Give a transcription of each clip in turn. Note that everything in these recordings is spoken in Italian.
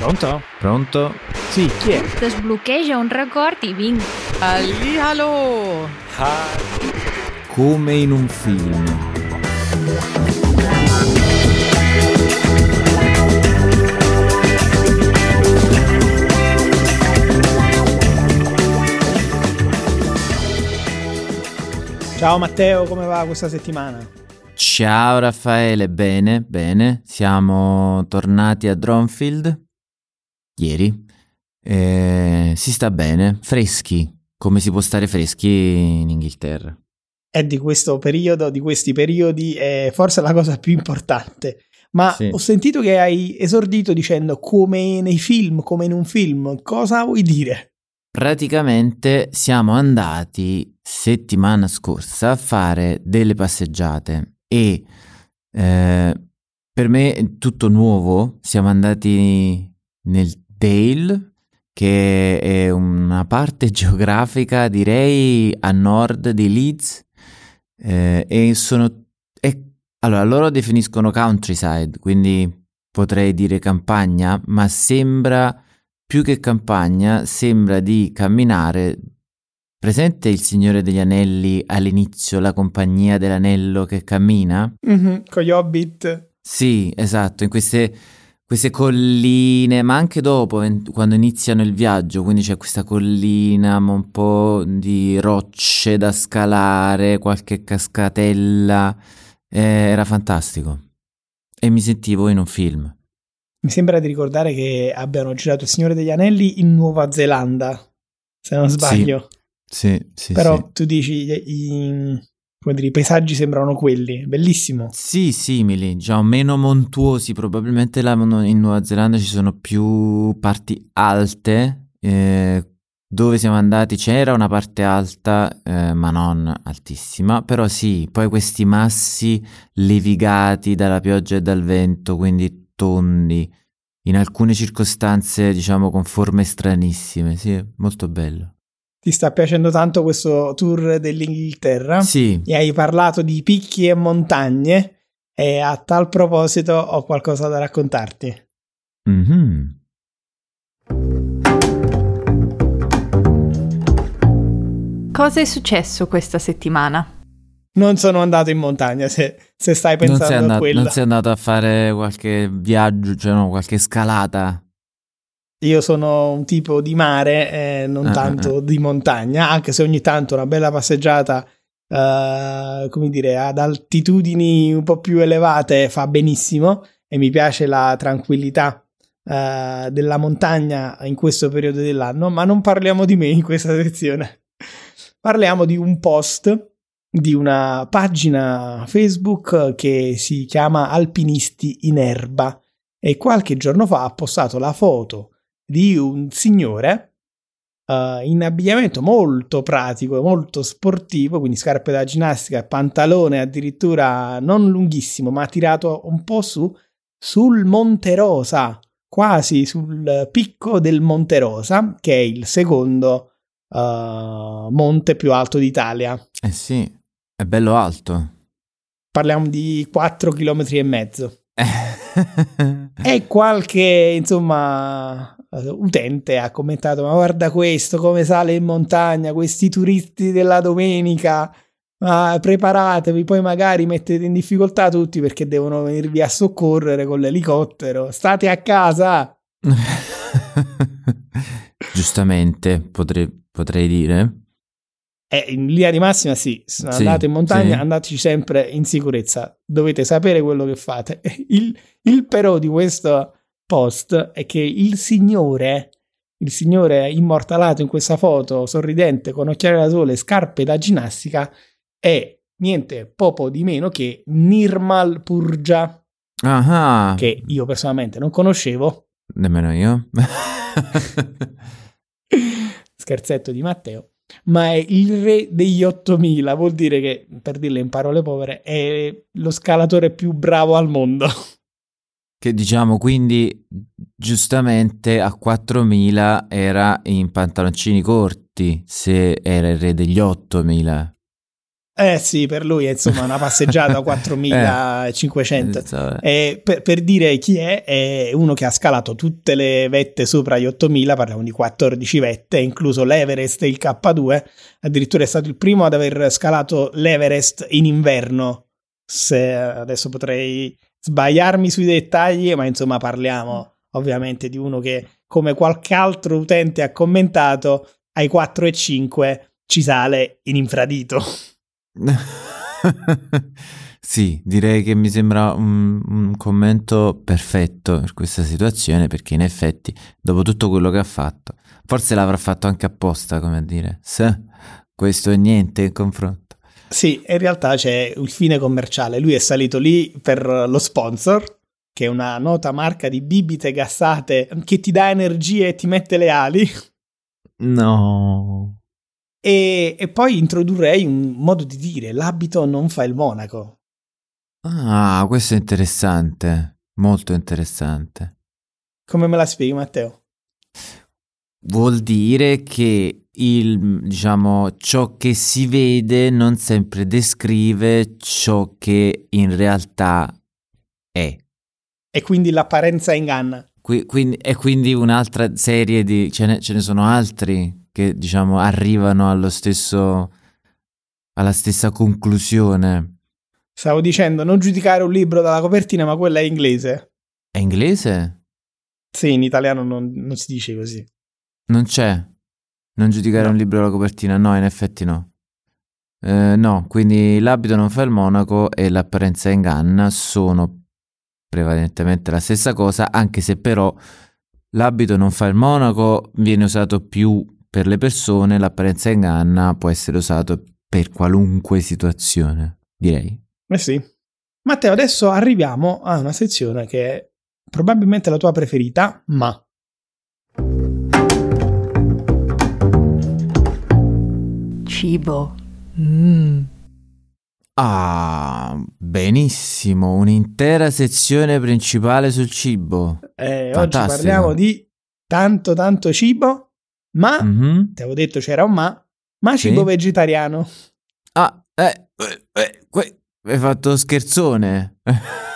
Pronto? Pronto? Sì, chi è? Sbloccheggia un record i vinc. Hallihallo! Come in un film. Ciao Matteo, come va questa settimana? Ciao Raffaele, bene, bene. Siamo tornati a Dronfield ieri. Eh, si sta bene, freschi, come si può stare freschi in Inghilterra. È di questo periodo, di questi periodi, è forse la cosa più importante. Ma Sì. ho sentito che hai esordito dicendo come nei film, come in un film. Cosa vuoi dire? Praticamente siamo andati settimana scorsa a fare delle passeggiate e eh, per me è tutto nuovo. Siamo andati nel Dale, che è una parte geografica direi a nord di Leeds eh, e sono... è- allora, loro definiscono countryside, quindi potrei dire campagna, ma sembra più che campagna, sembra di camminare. Presente il Signore degli Anelli all'inizio, la compagnia dell'anello che cammina? Mhm, Con gli hobbit. Sì, esatto, in queste, queste colline, ma anche dopo, quando iniziano il viaggio, quindi c'è questa collina, ma un po' di rocce da scalare, qualche cascatella, eh, era fantastico. E mi sentivo in un film. Mi sembra di ricordare che abbiano girato Il Signore degli Anelli in Nuova Zelanda, se non sbaglio. Sì, sì, Però sì. tu dici i, come dire, i paesaggi sembrano quelli, bellissimo. Sì, simili, già meno montuosi, probabilmente là in Nuova Zelanda ci sono più parti alte, eh, dove siamo andati c'era una parte alta, eh, ma non altissima, però sì, poi questi massi levigati dalla pioggia e dal vento, quindi tondi, in alcune circostanze diciamo con forme stranissime, sì, molto bello. Ti sta piacendo tanto questo tour dell'Inghilterra? Sì, E hai parlato di picchi e montagne e a tal proposito ho qualcosa da raccontarti. mhm. Cosa è successo questa settimana? Non sono andato in montagna, se, se stai pensando sei, a andato, quella. non sei andato a fare qualche viaggio, cioè no, qualche scalata? Io sono un tipo di mare, eh, non Ah, tanto ah, di montagna, anche se ogni tanto una bella passeggiata, eh, come dire, ad altitudini un po' più elevate fa benissimo e mi piace la tranquillità eh, della montagna in questo periodo dell'anno, ma non parliamo di me in questa sezione. Parliamo di un post di una pagina Facebook che si chiama Alpinisti in Erba e qualche giorno fa ha postato la foto di un signore eh, in abbigliamento molto pratico, molto sportivo, quindi scarpe da ginnastica, pantalone addirittura non lunghissimo, ma tirato un po' su sul Monte Rosa, quasi sul picco del Monte Rosa, che è il secondo eh, monte più alto d'Italia. Eh sì, è bello alto. Parliamo di 4 km e mezzo. E qualche, insomma, utente ha commentato: Ma guarda questo, come sale in montagna, questi turisti della domenica. Ma preparatevi, poi magari mettete in difficoltà tutti perché devono venirvi a soccorrere con l'elicottero. State a casa. Giustamente, potrei, potrei dire. E in linea di massima, sì, Sì, andate in montagna, sì. andateci sempre in sicurezza. Dovete sapere quello che fate. Il, il però di questo post è che il signore, il signore immortalato in questa foto, sorridente, con occhiali da sole, scarpe da ginnastica, è niente poco di meno che Nirmal Purja, Ah, che io personalmente non conoscevo. nemmeno io. Scherzetto di Matteo. Ma è il re degli 8000, vuol dire che, per dirle in parole povere, è lo scalatore più bravo al mondo. Che diciamo quindi giustamente a 4000 era in pantaloncini corti se era il re degli 8000. Eh sì, per lui è insomma una passeggiata a 4500. Eh, E per, per dire chi è, è uno che ha scalato tutte le vette sopra gli 8000, parliamo di 14 vette, incluso l'Everest e il K2. Addirittura è stato il primo ad aver scalato l'Everest in inverno. Se adesso potrei sbagliarmi sui dettagli, ma insomma parliamo ovviamente di uno che, come qualche altro utente ha commentato, ai 4 e 5 ci sale in infradito. sì, direi che mi sembra un, un, commento perfetto per questa situazione perché in effetti, dopo tutto quello che ha fatto, forse l'avrà fatto anche apposta, come dire, se questo è niente in confronto. Sì, in realtà c'è il fine commerciale. Lui è salito lì per lo sponsor, che è una nota marca di bibite gassate che ti dà energie e ti mette le ali. No. E, e, poi introdurrei un modo di dire: l'abito non fa il monaco. Ah, questo è interessante, molto interessante. Come me la spieghi, Matteo? Vuol dire che il, diciamo, ciò che si vede non sempre descrive ciò che in realtà è. E quindi l'apparenza inganna. Qui, quindi, e quindi un'altra serie di... Ce ne, ce ne sono altri che, diciamo, arrivano allo stesso... alla stessa conclusione. Stavo dicendo, non giudicare un libro dalla copertina, ma quella è inglese. È inglese? Sì, in italiano non, non si dice così. Non c'è? Non giudicare no. un libro dalla copertina? No, in effetti no. Eh, no, quindi l'abito non fa il monaco e l'apparenza inganna sono prevalentemente la stessa cosa, anche se però l'abito non fa il monaco viene usato più per le persone, l'apparenza inganna può essere usato per qualunque situazione, direi. Eh sì. Matteo, adesso arriviamo a una sezione che è probabilmente la tua preferita, ma cibo. Mm. Ah, benissimo, un'intera sezione principale sul cibo. Eh, oggi parliamo di tanto tanto cibo, ma mm-hmm. ti avevo detto c'era un ma, ma Sì. cibo vegetariano. Ah, eh, eh, eh, hai fatto scherzone.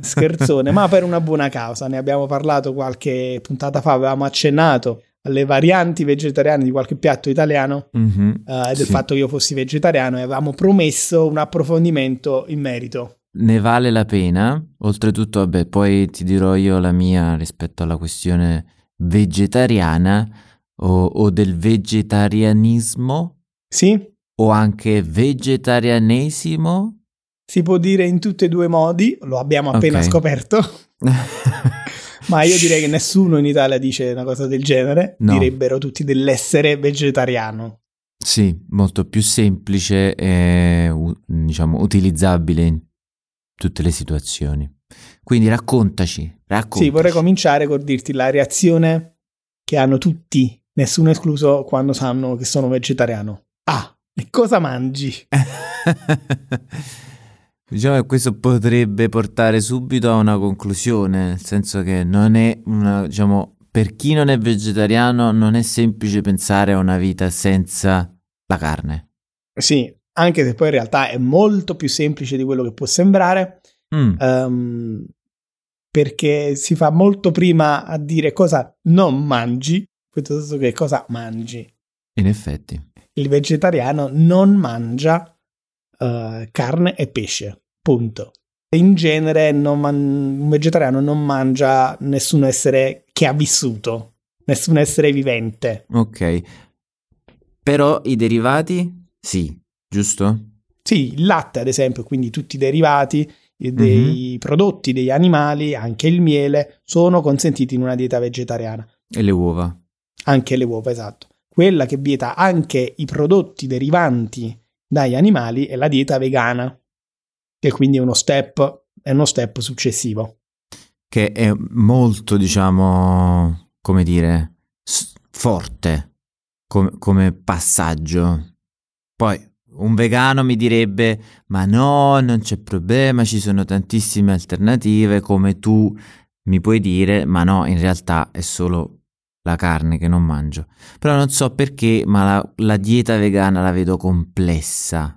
Scherzone, ma per una buona causa. Ne abbiamo parlato qualche puntata fa, avevamo accennato alle varianti vegetariane di qualche piatto italiano Mhm, eh, e del sì. fatto che io fossi vegetariano e avevamo promesso un approfondimento in merito. Ne vale la pena. Oltretutto, vabbè, poi ti dirò io la mia rispetto alla questione vegetariana o, o del vegetarianismo Sì, o anche vegetarianesimo. si può dire in tutti e due modi, lo abbiamo appena Ok. scoperto. Ma io direi che nessuno in Italia dice una cosa del genere, No. direbbero tutti dell'essere vegetariano. Sì, molto più semplice e diciamo utilizzabile in tutte le situazioni. Quindi raccontaci, raccontaci. Sì, vorrei cominciare con dirti la reazione che hanno tutti, nessuno escluso, quando sanno che sono vegetariano. Ah, e cosa mangi? Diciamo che questo potrebbe portare subito a una conclusione, nel senso che non è una, diciamo, per chi non è vegetariano non è semplice pensare a una vita senza la carne. Sì, anche se poi in realtà è molto più semplice di quello che può sembrare, Mm, ehm, perché si fa molto prima a dire cosa non mangi, piuttosto che cosa mangi. in effetti. Il vegetariano non mangia eh, carne e pesce, punto. In genere non man- un vegetariano non mangia nessun essere che ha vissuto, nessun essere vivente. Ok. Però i derivati? Sì, giusto? Sì, il latte, ad esempio, quindi tutti i derivati eh, dei prodotti degli animali, anche il miele, sono consentiti in una dieta vegetariana. E le uova? Anche le uova, esatto. Quella che vieta anche i prodotti derivanti dagli animali è la dieta vegana, che quindi è uno step, è uno step successivo. Che è molto, diciamo, come dire, forte come, come passaggio. Poi un vegano mi direbbe: Ma no, non c'è problema, ci sono tantissime alternative, come tu mi puoi dire, ma no, in realtà è solo la carne che non mangio. Però non so perché, ma la, la dieta vegana la vedo complessa.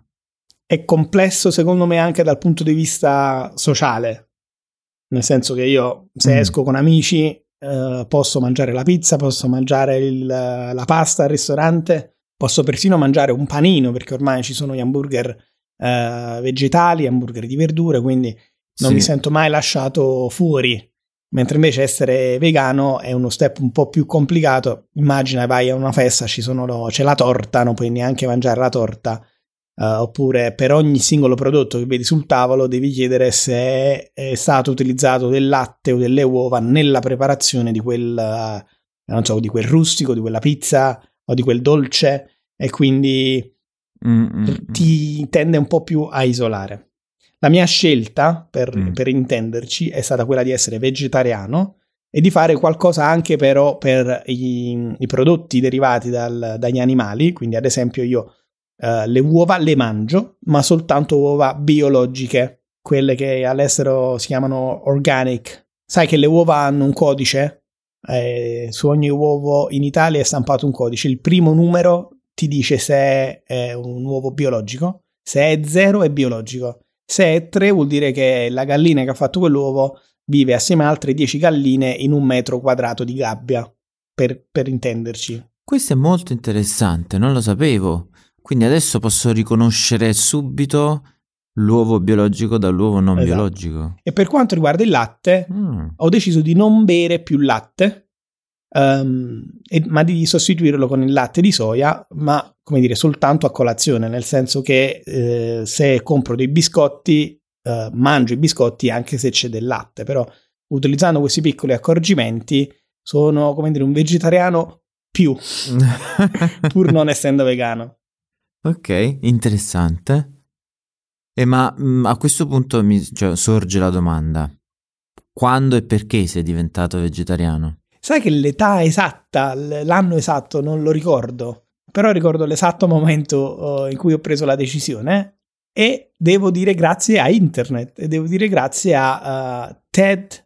è complesso secondo me anche dal punto di vista sociale. Nel senso che io se Mm. esco con amici eh, posso mangiare la pizza, posso mangiare il- la pasta al ristorante, posso persino mangiare un panino perché ormai ci sono gli hamburger eh, vegetali, hamburger di verdure, quindi non Sì. mi sento mai lasciato fuori. Mentre invece essere vegano è uno step un po' più complicato. Immagina, vai a una festa, ci sono, c'è la torta, non puoi neanche mangiare la torta. eh, oppure per ogni singolo prodotto che vedi sul tavolo devi chiedere se è, stato utilizzato del latte o delle uova nella preparazione di quel, non so, di quel rustico, di quella pizza o di quel dolce. E quindi mm, mm. ti tende un po' più a isolare. La mia scelta, per, Mm. per intenderci, è stata quella di essere vegetariano e di fare qualcosa anche però per i, i prodotti derivati dal- dagli animali, quindi ad esempio io eh, le uova le mangio, ma soltanto uova biologiche, quelle che all'estero si chiamano organic. Sai che le uova hanno un codice? Eh, su ogni uovo in Italia è stampato un codice. Il primo numero ti dice se è un uovo biologico, se è zero è biologico, se è 3 vuol dire che la gallina che ha fatto quell'uovo vive assieme a altre 10 galline in un metro quadrato di gabbia, per, per intenderci. Questo è molto interessante, non lo sapevo. Quindi adesso posso riconoscere subito l'uovo biologico dall'uovo non Esatto. biologico. E per quanto riguarda il latte, Mm. ho deciso di non bere più latte, ehm, e- ma di sostituirlo con il latte di soia, ma come dire, soltanto a colazione, nel senso che eh, se compro dei biscotti, eh, mangio i biscotti anche se c'è del latte, però utilizzando questi piccoli accorgimenti sono, come dire, un vegetariano più, pur non essendo vegano. ok, interessante. E ma mm, a questo punto mi cioè, sorge la domanda. Quando e perché sei diventato vegetariano? Sai che l'età esatta, l'anno esatto non lo ricordo, però ricordo l'esatto momento eh, in cui ho preso la decisione e devo dire grazie a internet e devo dire grazie a eh, TED,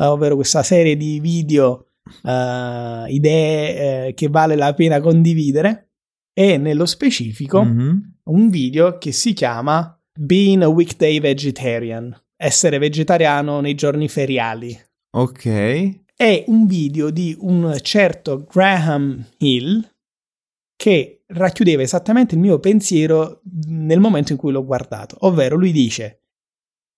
eh, ovvero questa serie di video, eh, idee eh, che vale la pena condividere e nello specifico Mhm. un video che si chiama Being a Weekday Vegetarian, essere vegetariano nei giorni feriali Ok. È un video di un certo Graham Hill che racchiudeva esattamente il mio pensiero nel momento in cui l'ho guardato, ovvero lui dice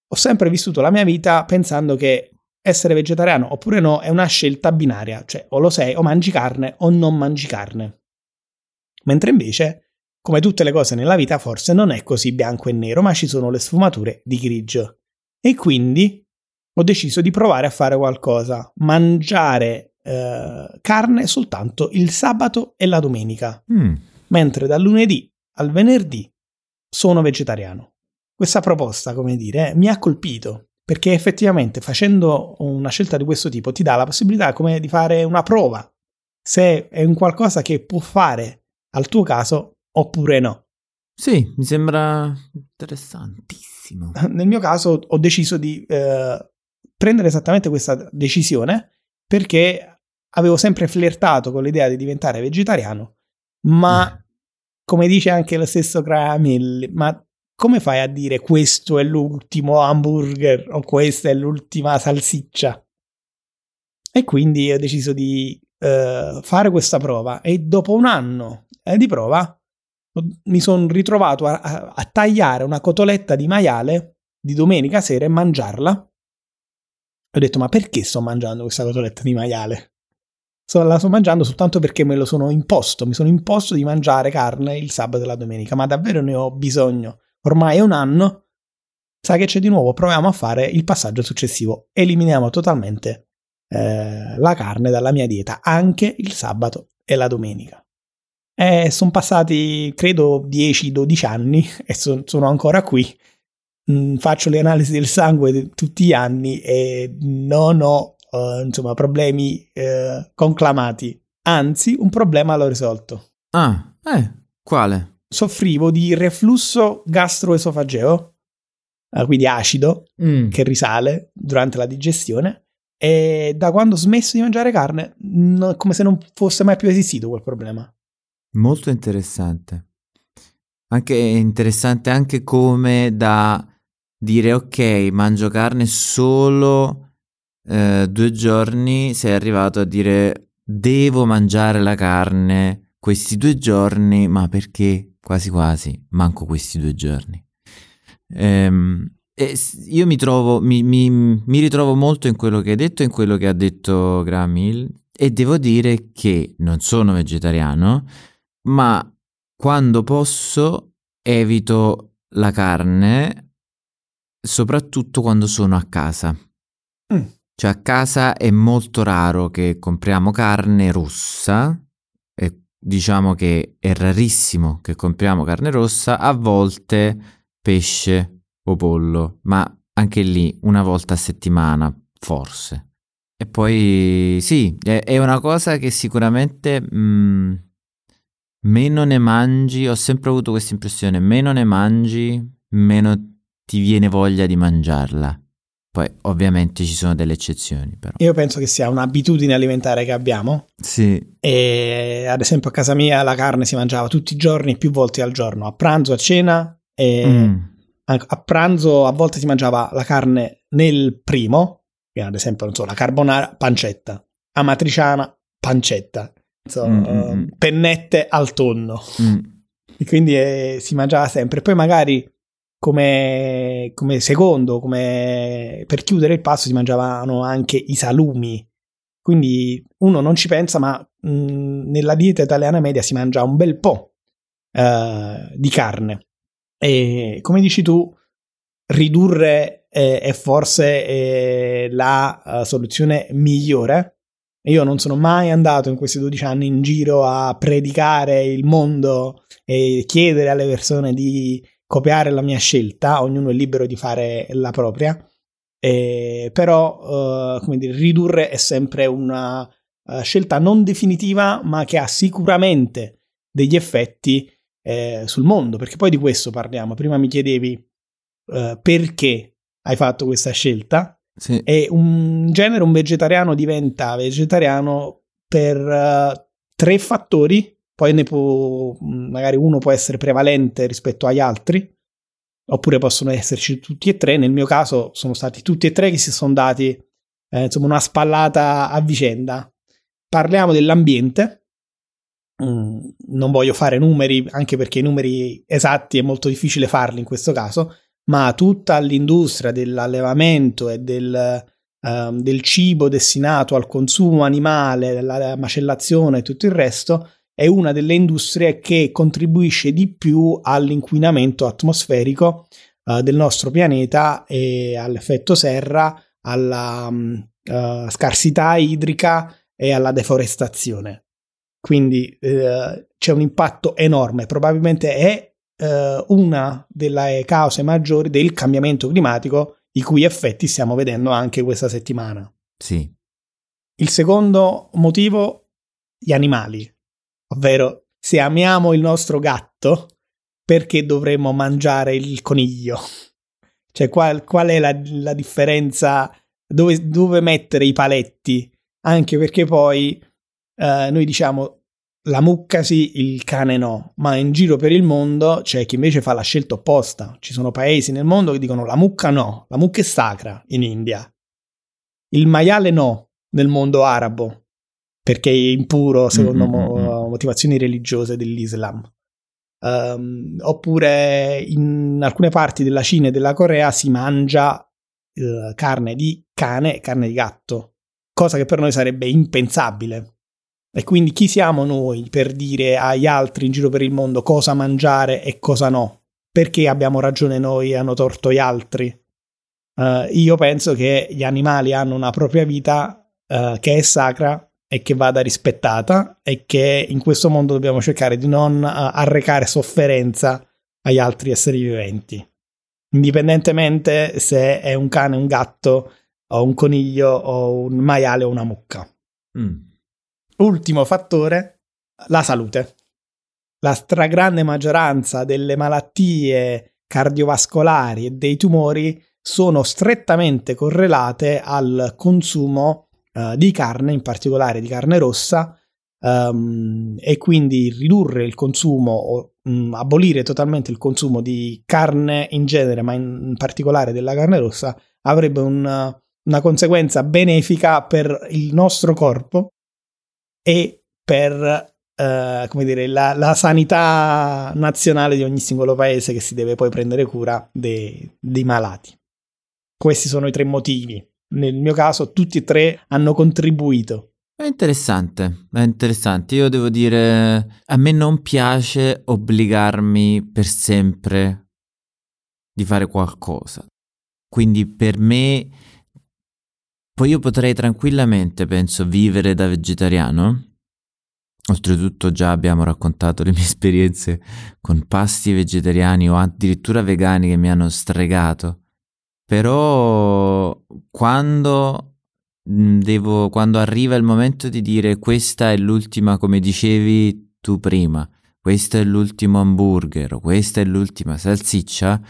ho sempre vissuto la mia vita pensando che essere vegetariano oppure no è una scelta binaria, cioè o lo sei o mangi carne o non mangi carne. Mentre invece, come tutte le cose nella vita, forse non è così bianco e nero, ma ci sono le sfumature di grigio. E quindi ho deciso di provare a fare qualcosa, mangiare eh, carne soltanto il sabato e la domenica, Mm. mentre dal lunedì al venerdì sono vegetariano. Questa proposta, come dire, mi ha colpito, perché effettivamente facendo una scelta di questo tipo ti dà la possibilità come di fare una prova, se è un qualcosa che può fare al tuo caso oppure no. Sì, mi sembra interessantissimo. Nel mio caso ho deciso di eh, prendere esattamente questa decisione perché avevo sempre flirtato con l'idea di diventare vegetariano, ma come dice anche lo stesso Graham Hill, ma come fai a dire questo è l'ultimo hamburger o questa è l'ultima salsiccia? E quindi ho deciso di eh, fare questa prova e dopo un anno eh, di prova mi sono ritrovato a, a- a tagliare una cotoletta di maiale di domenica sera e mangiarla. Ho detto, ma perché sto mangiando questa cotoletta di maiale? So- la sto mangiando soltanto perché me lo sono imposto. Mi sono imposto di mangiare carne il sabato e la domenica, ma davvero ne ho bisogno. Ormai è un anno. Sai che c'è di nuovo? Proviamo a fare il passaggio successivo. Eliminiamo totalmente eh, la carne dalla mia dieta, anche il sabato e la domenica. Eh, sono passati, credo, 10-12 anni e son- sono ancora qui. Mm, faccio le analisi del sangue di- tutti gli anni e non ho eh, insomma, problemi eh, conclamati. Anzi, un problema l'ho risolto. Ah, eh, quale? Soffrivo di reflusso gastroesofageo, eh, quindi acido, Mm. che risale durante la digestione. E da quando ho smesso di mangiare carne, no- come se non fosse mai più esistito quel problema. Molto interessante. Anche interessante anche come da dire ok, mangio carne solo eh, due giorni, sei arrivato a dire devo mangiare la carne questi due giorni, ma perché quasi quasi manco questi due giorni. Ehm, io mi, trovo, mi, mi, mi, ritrovo molto in quello che hai detto e in quello che ha detto Graham Hill e devo dire che non sono vegetariano, ma quando posso evito la carne, soprattutto quando sono a casa. Mm. Cioè a casa è molto raro che compriamo carne rossa, e diciamo che è rarissimo che compriamo carne rossa, a volte pesce o pollo, ma anche lì una volta a settimana, forse. E poi sì, è, una cosa che sicuramente mh, mm, meno ne mangi, ho sempre avuto questa impressione, meno ne mangi, meno ti viene voglia di mangiarla. Poi ovviamente ci sono delle eccezioni però. Io penso che sia un'abitudine alimentare che abbiamo. Sì. E ad esempio a casa mia la carne si mangiava tutti i giorni, più volte al giorno, a pranzo, a cena e mm. a pranzo a volte si mangiava la carne nel primo ad esempio, non so, la carbonara, pancetta, amatriciana, pancetta, so, mm, uh, pennette al tonno. Mm. E quindi eh, si mangiava sempre. Poi magari come, come, secondo, come per chiudere il pasto, si mangiavano anche i salumi. Quindi uno non ci pensa, ma mh, nella dieta italiana media si mangia un bel po' uh, di carne. E come dici tu, ridurre eh, è forse eh, la uh, soluzione migliore. Io non sono mai andato in questi 12 anni in giro a predicare il mondo e chiedere alle persone di copiare la mia scelta, ognuno è libero di fare la propria, eh, però uh, come dire, ridurre è sempre una uh, scelta non definitiva ma che ha sicuramente degli effetti eh, sul mondo, perché poi di questo parliamo. Prima mi chiedevi uh, perché hai fatto questa scelta. Sì. E un genere, un vegetariano diventa vegetariano per uh, tre fattori, poi ne può, magari uno può essere prevalente rispetto agli altri, oppure possono esserci tutti e tre. Nel mio caso sono stati tutti e tre che si sono dati eh, insomma una spallata a vicenda. Parliamo dell'ambiente. Mm, non voglio fare numeri, anche perché i numeri esatti è molto difficile farli in questo caso, ma tutta l'industria dell'allevamento e del, uh, del cibo destinato al consumo animale, della macellazione e tutto il resto, è una delle industrie che contribuisce di più all'inquinamento atmosferico uh, del nostro pianeta e all'effetto serra, alla um, uh, scarsità idrica e alla deforestazione. Quindi uh, c'è un impatto enorme, probabilmente è una delle cause maggiori del cambiamento climatico, i cui effetti stiamo vedendo anche questa settimana. Sì. Il secondo motivo, gli animali, ovvero se amiamo il nostro gatto, perché dovremmo mangiare il coniglio? Cioè, qual, qual è la, la differenza? Dove, dove, mettere i paletti? Anche perché poi eh, noi diciamo la mucca sì, il cane no, ma in giro per il mondo c'è chi invece fa la scelta opposta. Ci sono paesi nel mondo che dicono la mucca no, la mucca è sacra in India. Il maiale no nel mondo arabo, perché è impuro secondo mm-hmm. mo- motivazioni religiose dell'Islam. Um, oppure in alcune parti della Cina e della Corea si mangia uh, carne di cane e carne di gatto, cosa che per noi sarebbe impensabile e quindi chi siamo noi per dire agli altri in giro per il mondo cosa mangiare e cosa no? Perché abbiamo ragione noi e hanno torto gli altri? Uh, io penso che gli animali hanno una propria vita uh, che è sacra e che vada rispettata e che in questo mondo dobbiamo cercare di non uh, arrecare sofferenza agli altri esseri viventi. Indipendentemente se è un cane, un gatto, o un coniglio, o un maiale o una mucca. Mm. Ultimo fattore, la salute. La stragrande maggioranza delle malattie cardiovascolari e dei tumori sono strettamente correlate al consumo uh, di carne, in particolare di carne rossa, um, e quindi ridurre il consumo o um, abolire totalmente il consumo di carne in genere, ma in, in particolare della carne rossa, avrebbe una, una conseguenza benefica per il nostro corpo e per Uh, come dire, la, la, sanità nazionale di ogni singolo paese che si deve poi prendere cura dei, dei malati. Questi sono i tre motivi. Nel mio caso, tutti e tre hanno contribuito. È interessante, è interessante. Io devo dire, a me non piace obbligarmi per sempre di fare qualcosa. Quindi per me, poi io potrei tranquillamente, penso, vivere da vegetariano Oltretutto già abbiamo raccontato le mie esperienze con pasti vegetariani o addirittura vegani che mi hanno stregato. Però quando devo quando arriva il momento di dire questa è l'ultima come dicevi tu prima, questo è l'ultimo hamburger questa è l'ultima salsiccia,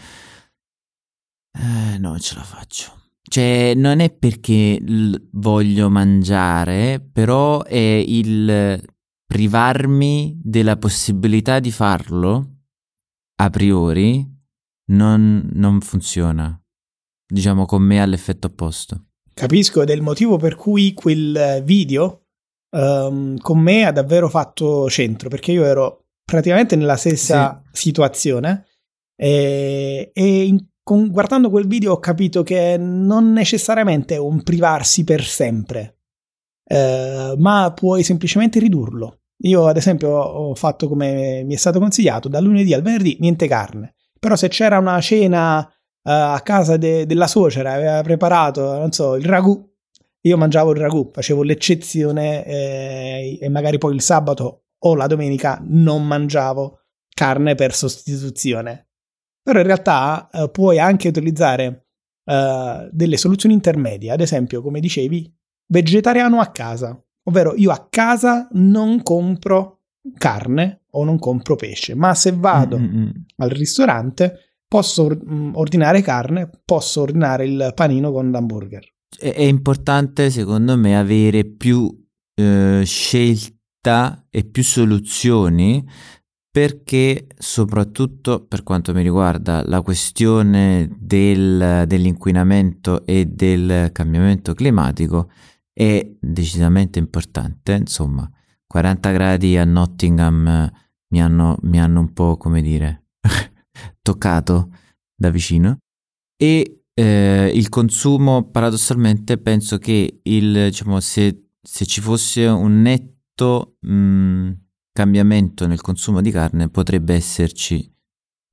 eh, non ce la faccio. Cioè, non è perché l- voglio mangiare, però è il privarmi della possibilità di farlo a priori non, non funziona. Diciamo con me all'effetto opposto. Capisco ed è il motivo per cui quel video um, con me ha davvero fatto centro, perché io ero praticamente nella stessa sì. situazione e, e in, con, guardando quel video ho capito che non necessariamente è un privarsi per sempre, eh, ma puoi semplicemente ridurlo. Io, ad esempio, ho fatto come mi è stato consigliato, dal lunedì al venerdì niente carne. Però se c'era una cena a casa de- della suocera, aveva preparato, non so, il ragù, io mangiavo il ragù, facevo l'eccezione eh, e magari poi il sabato o la domenica non mangiavo carne per sostituzione. Però in realtà uh, puoi anche utilizzare uh, delle soluzioni intermedie, ad esempio, come dicevi, vegetariano a casa ovvero io a casa non compro carne o non compro pesce, ma se vado mm-hmm. al ristorante posso mm, ordinare carne, posso ordinare il panino con l'hamburger. È, importante secondo me avere più eh, scelta e più soluzioni perché soprattutto per quanto mi riguarda la questione del, dell'inquinamento e del cambiamento climatico è decisamente importante. Insomma, 40 gradi a Nottingham eh, mi hanno, mi hanno un po', come dire, toccato da vicino. E eh, il consumo, paradossalmente, penso che il, diciamo, se, se ci fosse un netto mh, mm, cambiamento nel consumo di carne, potrebbe esserci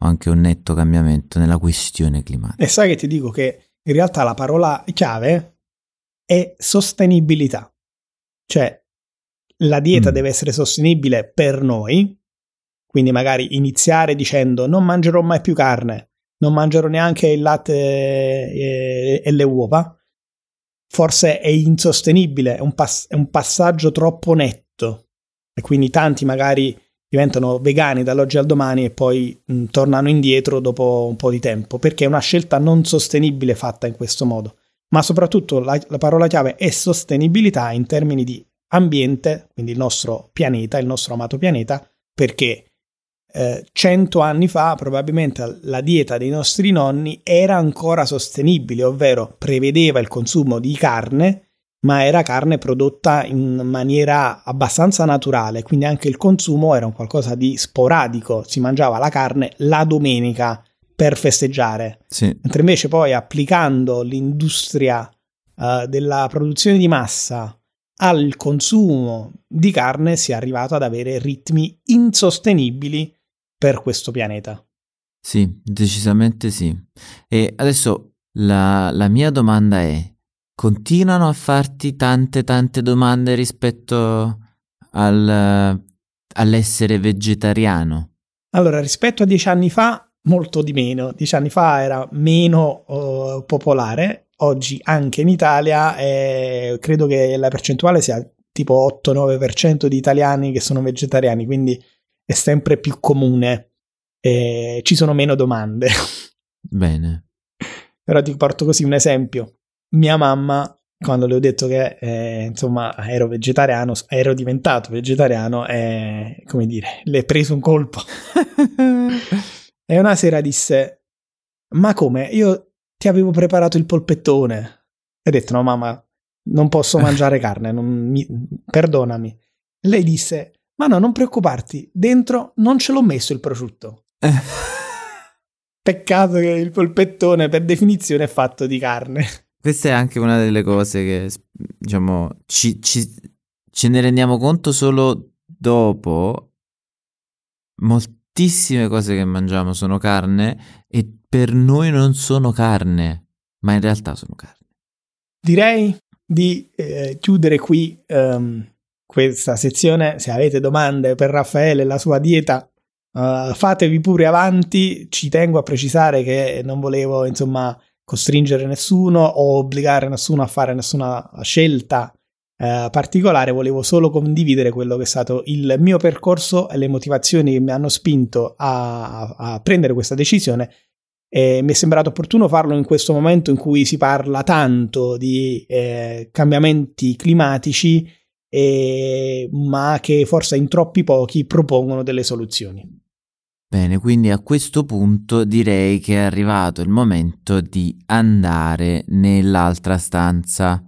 anche un netto cambiamento nella questione climatica. E sai che ti dico che in realtà la parola chiave è sostenibilità. Cioè, la dieta mm. deve essere sostenibile per noi, quindi magari iniziare dicendo non mangerò mai più carne, non mangerò neanche il latte e, e le uova, forse è insostenibile, è un, pass- è un passaggio troppo netto. E quindi tanti magari diventano vegani dall'oggi al domani e poi mh, tornano indietro dopo un po' di tempo, perché è una scelta non sostenibile fatta in questo modo. Ma soprattutto la, la parola chiave è sostenibilità in termini di ambiente, quindi il nostro pianeta, il nostro amato pianeta, perché eh, cento anni fa probabilmente la dieta dei nostri nonni era ancora sostenibile, ovvero prevedeva il consumo di carne, ma era carne prodotta in maniera abbastanza naturale, quindi anche il consumo era un qualcosa di sporadico, si mangiava la carne la domenica per festeggiare. Sì. Mentre invece poi applicando l'industria uh, della produzione di massa al consumo di carne si è arrivato ad avere ritmi insostenibili per questo pianeta. Sì, decisamente sì. E adesso la, la mia domanda è, continuano a farti tante tante domande rispetto al, all'essere vegetariano? Allora, rispetto a dieci anni fa molto di meno. Dieci anni fa era meno uh, popolare, oggi anche in Italia è, credo che la percentuale sia tipo 8-9% di italiani che sono vegetariani, quindi è sempre più comune. E ci sono meno domande. Bene. Però ti porto così un esempio. Mia mamma quando le ho detto che eh, insomma ero vegetariano, ero diventato vegetariano e come dire, le è preso un colpo. e una sera disse: Ma come? Io ti avevo preparato il polpettone. E ho detto: No, mamma, non posso mangiare carne, mi... perdonami. Lei disse: Ma no, non preoccuparti, dentro non ce l'ho messo il prosciutto. Peccato che il polpettone per definizione è fatto di carne. Questa è anche una delle cose che, diciamo, ci, ci, ce ne rendiamo conto solo dopo. Moltissime cose che mangiamo sono carne e per noi non sono carne, ma in realtà sono carne. Direi di eh, chiudere qui um, questa sezione. Se avete domande per Raffaele e la sua dieta, uh, fatevi pure avanti. Ci tengo a precisare che non volevo, insomma, costringere nessuno o obbligare nessuno a fare nessuna scelta eh, particolare, volevo solo condividere quello che è stato il mio percorso e le motivazioni che mi hanno spinto a, a prendere questa decisione. E mi è sembrato opportuno farlo in questo momento in cui si parla tanto di eh, cambiamenti climatici, eh, ma che forse in troppi pochi propongono delle soluzioni. Bene, quindi a questo punto direi che è arrivato il momento di andare nell'altra stanza.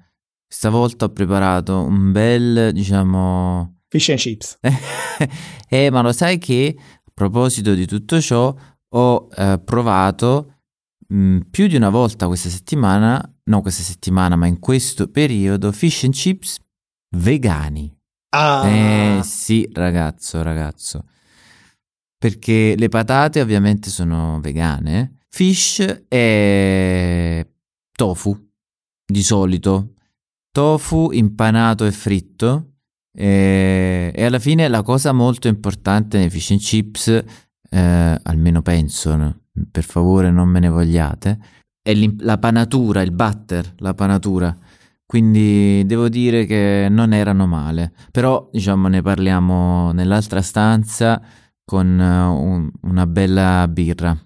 Stavolta ho preparato un bel, diciamo... Fish and chips. eh, ma lo sai che a proposito di tutto ciò ho eh, provato mh, mm, più di una volta questa settimana, no questa settimana, ma in questo periodo, fish and chips vegani. Ah! Eh sì, ragazzo, ragazzo perché le patate ovviamente sono vegane, fish e tofu di solito, tofu impanato e fritto e, e alla fine la cosa molto importante nei fish and chips, eh, almeno penso, no? per favore non me ne vogliate, è la panatura, il butter, la panatura. Quindi devo dire che non erano male, però diciamo ne parliamo nell'altra stanza con uh, un, una bella birra. Matteo,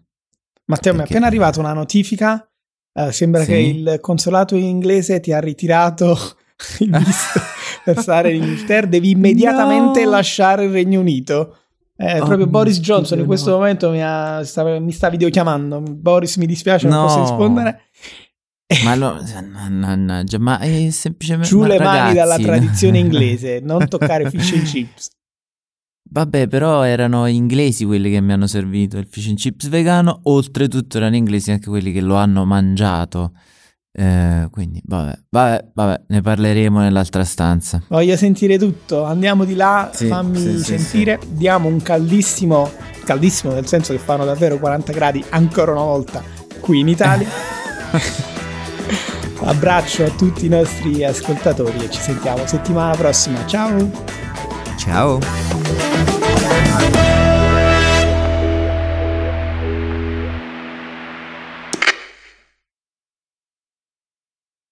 Perché... mi è appena arrivata una notifica. Uh, sembra sì? che il consolato inglese ti ha ritirato il visto per stare in Inghilterra. Devi immediatamente no! lasciare il Regno Unito. Eh, oh, proprio Boris Johnson in questo no. momento mi, ha, sta, mi, sta, videochiamando. Boris, mi dispiace, non posso rispondere. Ma, no, no, ma è semplicemente. Giù le ragazzi, mani dalla tradizione inglese, non toccare fish and chips. Vabbè, però erano inglesi quelli che mi hanno servito il fish and chips vegano, oltretutto erano inglesi anche quelli che lo hanno mangiato. Eh, quindi, vabbè, vabbè, vabbè, ne parleremo nell'altra stanza. Voglio sentire tutto, andiamo di là, sì, fammi sì, sentire. Sì, Diamo un caldissimo, caldissimo nel senso che fanno davvero 40 gradi ancora una volta qui in Italia. Abbraccio a tutti i nostri ascoltatori e ci sentiamo settimana prossima. Ciao! Ciao.